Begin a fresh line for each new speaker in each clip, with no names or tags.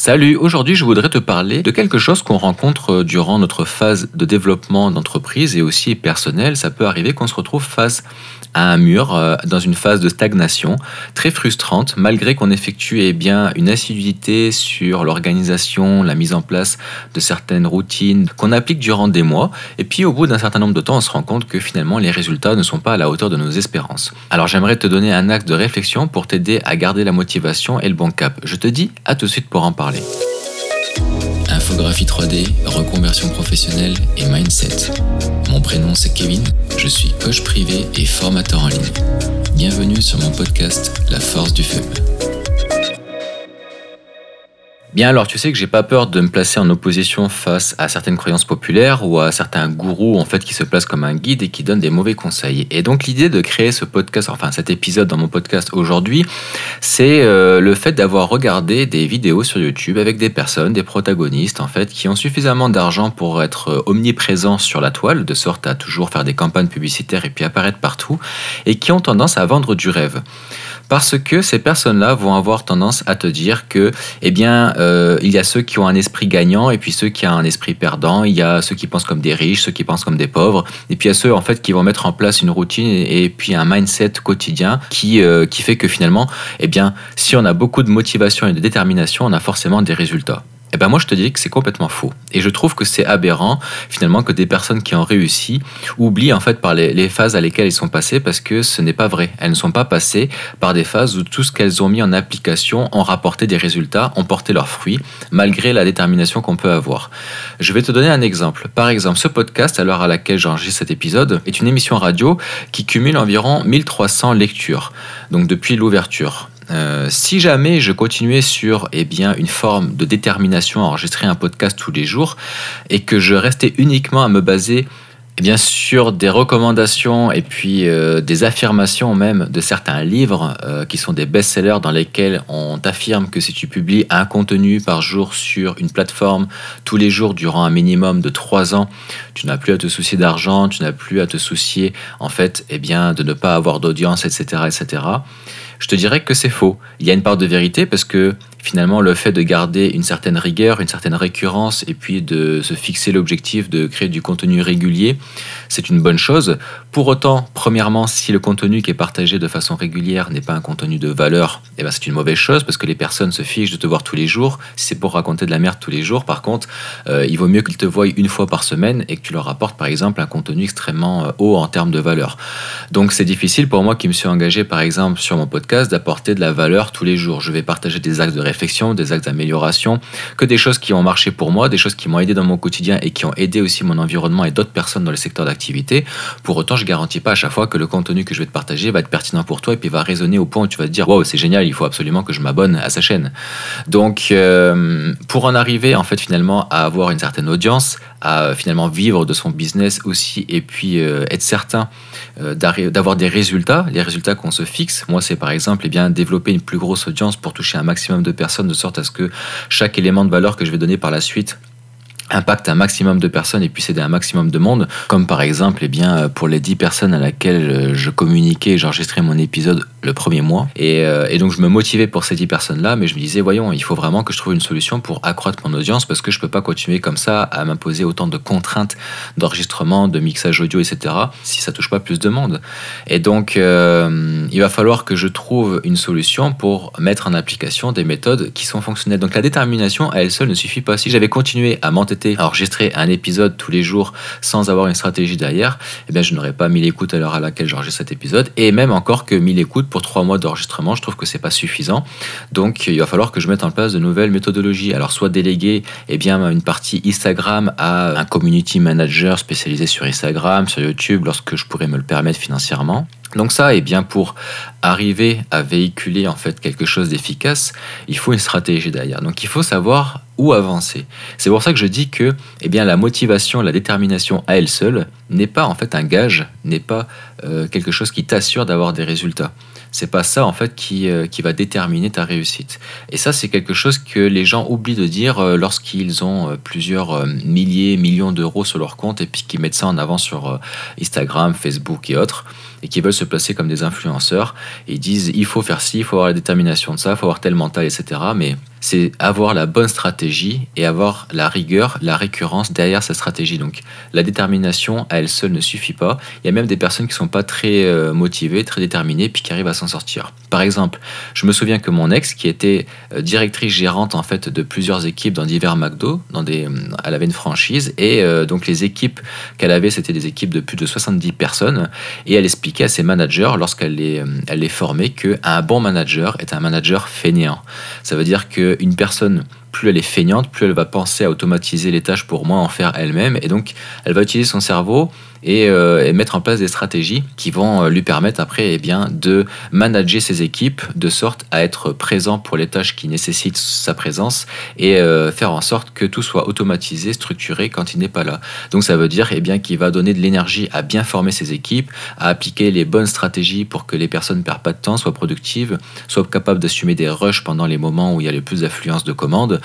Salut, aujourd'hui je voudrais te parler de quelque chose qu'on rencontre durant notre phase de développement d'entreprise et aussi personnel. Ça peut arriver qu'on se retrouve face à un mur, euh, dans une phase de stagnation très frustrante, malgré qu'on effectue eh bien, une assiduité sur l'organisation, la mise en place de certaines routines qu'on applique durant des mois. Et puis au bout d'un certain nombre de temps, on se rend compte que finalement les résultats ne sont pas à la hauteur de nos espérances. Alors j'aimerais te donner un axe de réflexion pour t'aider à garder la motivation et le bon cap. Je te dis à tout de suite pour en parler.
Infographie 3D, reconversion professionnelle et mindset. Mon prénom c'est Kevin, je suis coach privé et formateur en ligne. Bienvenue sur mon podcast La force du feu.
Bien alors, tu sais que j'ai pas peur de me placer en opposition face à certaines croyances populaires ou à certains gourous en fait qui se placent comme un guide et qui donnent des mauvais conseils. Et donc l'idée de créer ce podcast, enfin cet épisode dans mon podcast aujourd'hui, c'est euh, le fait d'avoir regardé des vidéos sur YouTube avec des personnes, des protagonistes en fait, qui ont suffisamment d'argent pour être euh, omniprésents sur la toile, de sorte à toujours faire des campagnes publicitaires et puis apparaître partout, et qui ont tendance à vendre du rêve. Parce que ces personnes-là vont avoir tendance à te dire que, eh bien, euh, il y a ceux qui ont un esprit gagnant et puis ceux qui ont un esprit perdant. Il y a ceux qui pensent comme des riches, ceux qui pensent comme des pauvres. Et puis il y a ceux, en fait, qui vont mettre en place une routine et, puis un mindset quotidien qui, euh, qui fait que finalement, eh bien, si on a beaucoup de motivation et de détermination, on a forcément des résultats. Eh ben moi je te dis que c'est complètement faux. Et je trouve que c'est aberrant finalement que des personnes qui ont réussi oublient en fait par les, phases à lesquelles ils sont passées parce que ce n'est pas vrai. Elles ne sont pas passées par des phases où tout ce qu'elles ont mis en application ont rapporté des résultats, ont porté leurs fruits, malgré la détermination qu'on peut avoir. Je vais te donner un exemple. Par exemple, ce podcast, à l'heure à laquelle j'enregistre cet épisode, est une émission radio qui cumule environ 1300 lectures, donc depuis l'ouverture. Euh, si jamais je continuais sur eh bien, une forme de détermination à enregistrer un podcast tous les jours et que je restais uniquement à me baser eh bien, sur des recommandations et puis euh, des affirmations même de certains livres euh, qui sont des best-sellers dans lesquels on t'affirme que si tu publies un contenu par jour sur une plateforme tous les jours durant un minimum de trois ans, tu n'as plus à te soucier d'argent, tu n'as plus à te soucier en fait eh bien, de ne pas avoir d'audience, etc., etc je te dirais que c'est faux. Il y a une part de vérité parce que finalement le fait de garder une certaine rigueur, une certaine récurrence et puis de se fixer l'objectif de créer du contenu régulier, c'est une bonne chose. Pour autant, premièrement, si le contenu qui est partagé de façon régulière n'est pas un contenu de valeur, eh ben c'est une mauvaise chose parce que les personnes se fichent de te voir tous les jours. Si c'est pour raconter de la merde tous les jours, par contre, euh, il vaut mieux qu'ils te voient une fois par semaine et que tu leur apportes par exemple un contenu extrêmement euh, haut en termes de valeur. Donc c'est difficile pour moi qui me suis engagé par exemple sur mon podcast d'apporter de la valeur tous les jours. Je vais partager des actes de réflexion, des actes d'amélioration, que des choses qui ont marché pour moi, des choses qui m'ont aidé dans mon quotidien et qui ont aidé aussi mon environnement et d'autres personnes dans le secteur d'activité. Pour autant, je garantis pas à chaque fois que le contenu que je vais te partager va être pertinent pour toi et puis va résonner au point où tu vas te dire waouh, c'est génial, il faut absolument que je m'abonne à sa chaîne. Donc, euh, pour en arriver en fait finalement à avoir une certaine audience, à finalement vivre de son business aussi et puis euh, être certain euh, d'avoir des résultats, les résultats qu'on se fixe. Moi, c'est par exemple eh bien, développer une plus grosse audience pour toucher un maximum de personnes de sorte à ce que chaque élément de valeur que je vais donner par la suite impacte un maximum de personnes et puisse aider un maximum de monde, comme par exemple eh bien, pour les 10 personnes à laquelle euh, je communiquais et j'enregistrais mon épisode le premier mois. Et, euh, donc je me motivais pour ces 10 personnes-là, mais je me disais, voyons, il faut vraiment que je trouve une solution pour accroître mon audience parce que je peux pas continuer comme ça à m'imposer autant de contraintes d'enregistrement, de mixage audio, etc. si ça touche pas plus de monde. Et donc euh, il va falloir que je trouve une solution pour mettre en application des méthodes qui sont fonctionnelles. Donc la détermination à elle seule ne suffit pas. Si j'avais continué à m'entêter enregistrer un épisode tous les jours sans avoir une stratégie derrière, eh bien, je n'aurais pas 1000 écoutes à l'heure à laquelle j'enregistre cet épisode. Et même encore que 1000 écoutes pour 3 mois d'enregistrement, je trouve que c'est pas suffisant. Donc, il va falloir que je mette en place de nouvelles méthodologies. Alors, soit déléguer eh bien, une partie Instagram à un community manager spécialisé sur Instagram, sur YouTube, lorsque je pourrais me le permettre financièrement. Donc ça, eh bien pour arriver à véhiculer en fait quelque chose d'efficace, il faut une stratégie derrière. Donc il faut savoir où avancer. C'est pour ça que je dis que eh bien la motivation, la détermination à elle seule n'est pas en fait un gage, n'est pas euh, quelque chose qui t'assure d'avoir des résultats c'est pas ça en fait qui, euh, qui va déterminer ta réussite. Et ça, c'est quelque chose que les gens oublient de dire euh, lorsqu'ils ont euh, plusieurs milliers, millions d'euros sur leur compte et puis qu'ils mettent ça en avant sur Instagram, Facebook et autres et qui veulent se placer comme des influenceurs. Ils disent il faut faire ci, il faut avoir la détermination de ça, il faut avoir tel mental, etc. Mais c'est avoir la bonne stratégie et avoir la rigueur, la récurrence derrière sa stratégie. Donc la détermination à elle seule ne suffit pas. Il y a même des personnes qui ne sont pas très euh, motivées, très déterminées, puis qui arrivent à s'en sortir. Par exemple, je me souviens que mon ex, qui était euh, directrice gérante en fait de plusieurs équipes dans divers McDo, dans des, euh, elle avait une franchise, et donc les équipes qu'elle avait, c'était des équipes de plus de 70 personnes, et elle expliquait à ses managers, lorsqu'elle les, elle les formait, qu'un bon manager est un manager fainéant. Ça veut dire que une personne, plus elle est feignante, plus elle va penser à automatiser les tâches pour moins en faire elle-même. Et donc, elle va utiliser son cerveau euh, et, mettre en place des stratégies qui vont euh, lui permettre après eh bien, de manager ses équipes de sorte à être présent pour les tâches qui nécessitent sa présence et euh, faire en sorte que tout soit automatisé, structuré quand il n'est pas là. Donc ça veut dire eh bien, qu'il va donner de l'énergie à bien former ses équipes, à appliquer les bonnes stratégies pour que les personnes ne perdent pas de temps, soient productives, soient capables d'assumer des rushs pendant les moments où il y a le plus d'affluence de commandes.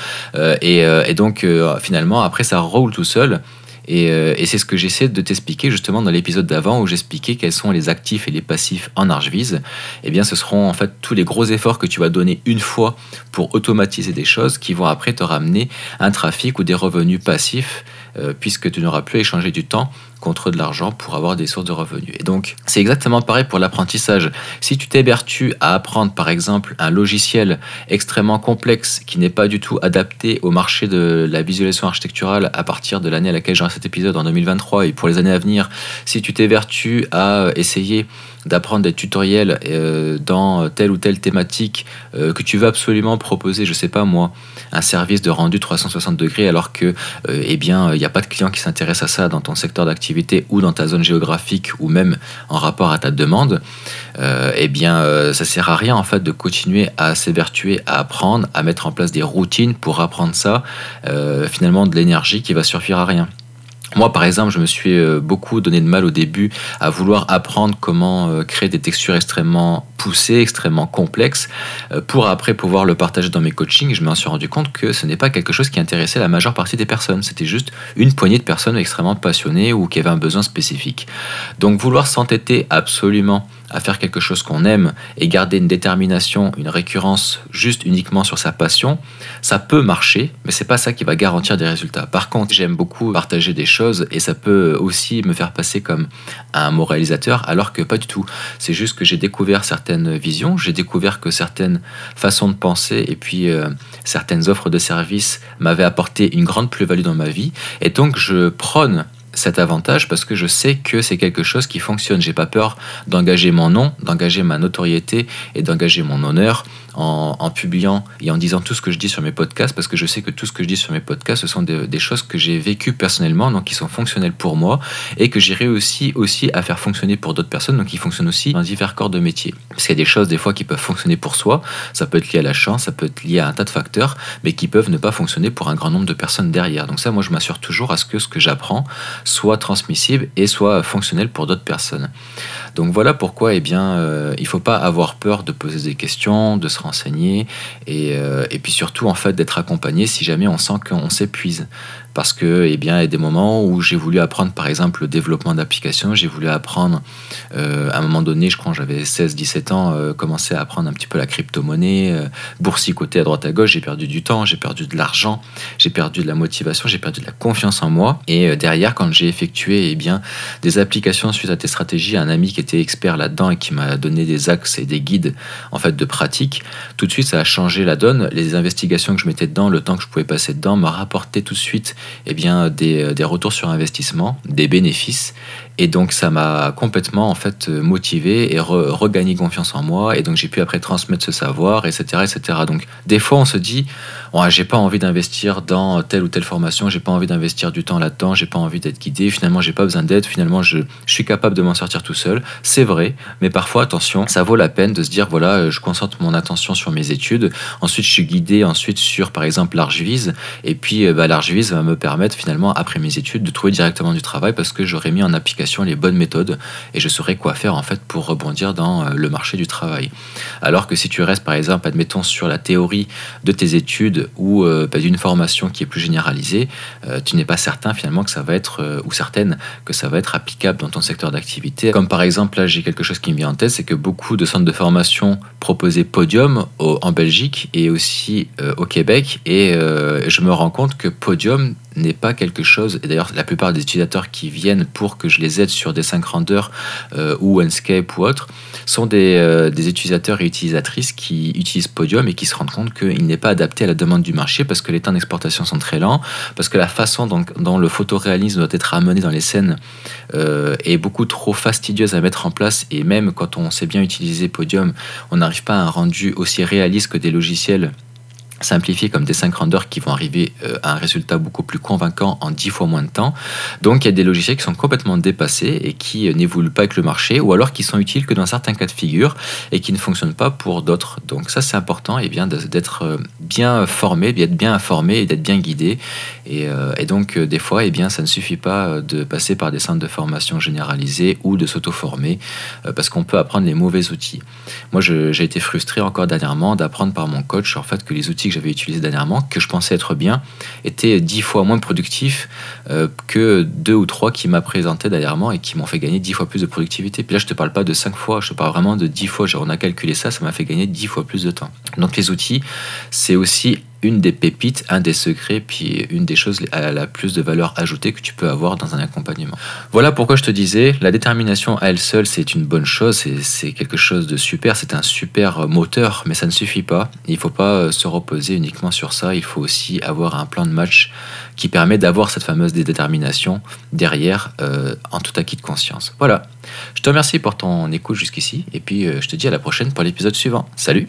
Et, et, donc finalement, après, ça roule tout seul. Euh, et, c'est ce que j'essaie de t'expliquer justement dans l'épisode d'avant où j'expliquais quels sont les actifs et les passifs en ArchViz. Eh bien, ce seront en fait tous les gros efforts que tu vas donner une fois pour automatiser des choses qui vont après te ramener un trafic ou des revenus passifs euh, puisque tu n'auras plus à échanger du temps contre de l'argent pour avoir des sources de revenus. Et donc, c'est exactement pareil pour l'apprentissage. Si tu t'hébertues à apprendre, par exemple, un logiciel extrêmement complexe qui n'est pas du tout adapté au marché de la visualisation architecturale à partir de l'année à laquelle j'aurai cet épisode en 2023 et pour les années à venir, si tu t'évertues à essayer d'apprendre des tutoriels euh, dans telle ou telle thématique euh, que tu veux absolument proposer, je sais pas moi, un service de rendu 360 degrés alors que euh, eh bien il n'y a pas de client qui s'intéresse à ça dans ton secteur d'activité ou dans ta zone géographique ou même en rapport à ta demande, eh bien ça sert à rien en fait de continuer à s'évertuer à apprendre, à mettre en place des routines pour apprendre ça, finalement de l'énergie qui va suffire à rien. Moi, par exemple, je me suis euh, beaucoup donné de mal au début à vouloir apprendre comment euh, créer des textures extrêmement poussées, extrêmement complexes, euh, pour après pouvoir le partager dans mes coachings. Je me suis rendu compte que ce n'est pas quelque chose qui intéressait la majeure partie des personnes. C'était juste une poignée de personnes extrêmement passionnées ou qui avaient un besoin spécifique. Donc, vouloir s'entêter absolument à faire quelque chose qu'on aime et garder une détermination, une récurrence juste uniquement sur sa passion, ça peut marcher, mais c'est pas ça qui va garantir des résultats. Par contre, j'aime beaucoup partager des choses et ça peut aussi me faire passer comme un moralisateur, alors que pas du tout. C'est juste que j'ai découvert certaines visions, j'ai découvert que certaines façons de penser et puis euh, certaines offres de services m'avaient apporté une grande plus-value dans ma vie, et donc je prône cet avantage parce que je sais que c'est quelque chose qui fonctionne. J'ai pas peur d'engager mon nom, d'engager ma notoriété et d'engager mon honneur en, publiant et en disant tout ce que je dis sur mes podcasts parce que je sais que tout ce que je dis sur mes podcasts, ce sont des, choses que j'ai vécues personnellement, donc qui sont fonctionnelles pour moi et que j'ai réussi aussi à faire fonctionner pour d'autres personnes, donc qui fonctionnent aussi dans divers corps de métier. Parce qu'il y a des choses des fois qui peuvent fonctionner pour soi, ça peut être lié à la chance, ça peut être lié à un tas de facteurs, mais qui peuvent ne pas fonctionner pour un grand nombre de personnes derrière. Donc ça, moi, je m'assure toujours à ce que ce que j'apprends soit transmissible et soit fonctionnel pour d'autres personnes. Donc voilà pourquoi eh bien, euh, il ne faut pas avoir peur de poser des questions, de se renseigner et, euh, et puis surtout en fait d'être accompagné si jamais on sent qu'on s'épuise parce que eh bien, il y a des moments où j'ai voulu apprendre par exemple le développement d'applications, j'ai voulu apprendre euh, à un moment donné, je crois j'avais 16-17 ans, euh, commencer à apprendre un petit peu la crypto-monnaie, euh, boursicoter à droite à gauche, j'ai perdu du temps, j'ai perdu de l'argent, j'ai perdu de la motivation, j'ai perdu de la confiance en moi. Et euh, derrière quand j'ai effectué eh bien, des applications suite à tes stratégies, un ami qui était expert là-dedans et qui m'a donné des axes et des guides en fait de pratique, tout de suite ça a changé la donne, les investigations que je mettais dedans, le temps que je pouvais passer dedans m'a rapporté tout de suite eh bien, des, des, retours sur investissement, des bénéfices. Et donc ça m'a complètement en fait motivé et regagné confiance en moi. Et donc j'ai pu après transmettre ce savoir, etc., etc. Donc des fois on se dit, j'ai pas envie d'investir dans telle ou telle formation, j'ai pas envie d'investir du temps là-dedans, j'ai pas envie d'être guidé. Finalement j'ai pas besoin d'aide. Finalement je, suis capable de m'en sortir tout seul. C'est vrai, mais parfois attention, ça vaut la peine de se dire voilà, je concentre mon attention sur mes études. Ensuite je suis guidé ensuite sur par exemple l'Archviz. Et puis bah, l'Archviz va me permettre finalement après mes études de trouver directement du travail parce que j'aurais mis en application les bonnes méthodes, et je saurai quoi faire en fait pour rebondir dans le marché du travail. Alors que si tu restes par exemple, admettons, sur la théorie de tes études ou bah, d'une formation qui est plus généralisée, tu n'es pas certain finalement que ça va être, ou certaine que ça va être applicable dans ton secteur d'activité. Comme par exemple, là j'ai quelque chose qui me vient en tête, c'est que beaucoup de centres de formation proposaient Podium en Belgique et aussi au Québec, et je me rends compte que Podium n'est pas quelque chose, et d'ailleurs la plupart des utilisateurs qui viennent pour que je les aide sur des 5 renders euh, ou Enscape ou autre, sont des, euh, des, utilisateurs et utilisatrices qui utilisent Podium et qui se rendent compte qu'il n'est pas adapté à la demande du marché parce que les temps d'exportation sont très lents, parce que la façon dont, le photoréalisme doit être amené dans les scènes euh, est beaucoup trop fastidieuse à mettre en place et même quand on sait bien utiliser Podium, on n'arrive pas à un rendu aussi réaliste que des logiciels simplifiés comme des 5 renders qui vont arriver euh, à un résultat beaucoup plus convaincant en 10 fois moins de temps. Donc il y a des logiciels qui sont complètement dépassés et qui euh, n'évoluent pas avec le marché ou alors qui sont utiles que dans certains cas de figure et qui ne fonctionnent pas pour d'autres. Donc ça c'est important et bien d'être euh, bien formé, d'être bien informé et d'être bien guidé. Et, donc des fois et bien ça ne suffit pas de passer par des centres de formation généralisés ou de s'auto-former parce qu'on peut apprendre les mauvais outils. Moi j'ai été frustré encore dernièrement d'apprendre par mon coach en fait que les outils que j'avais utilisé dernièrement, que je pensais être bien, était dix fois moins productif euh, que deux ou trois qui m'a présenté dernièrement et qui m'ont fait gagner dix fois plus de productivité. Puis là, je te parle pas de cinq fois, je te parle vraiment de dix fois. On a calculé ça, ça m'a fait gagner dix fois plus de temps. Donc les outils, c'est aussi une des pépites, un des secrets, puis une des choses à la plus de valeur ajoutée que tu peux avoir dans un accompagnement. Voilà pourquoi je te disais, la détermination à elle seule, c'est une bonne chose, c'est quelque chose de super, c'est un super moteur, mais ça ne suffit pas. Il ne faut pas euh, se reposer uniquement sur ça, il faut aussi avoir un plan de match qui permet d'avoir cette fameuse détermination derrière euh, en tout acquis de conscience. Voilà, je te remercie pour ton écoute jusqu'ici, et puis euh, je te dis à la prochaine pour l'épisode suivant. Salut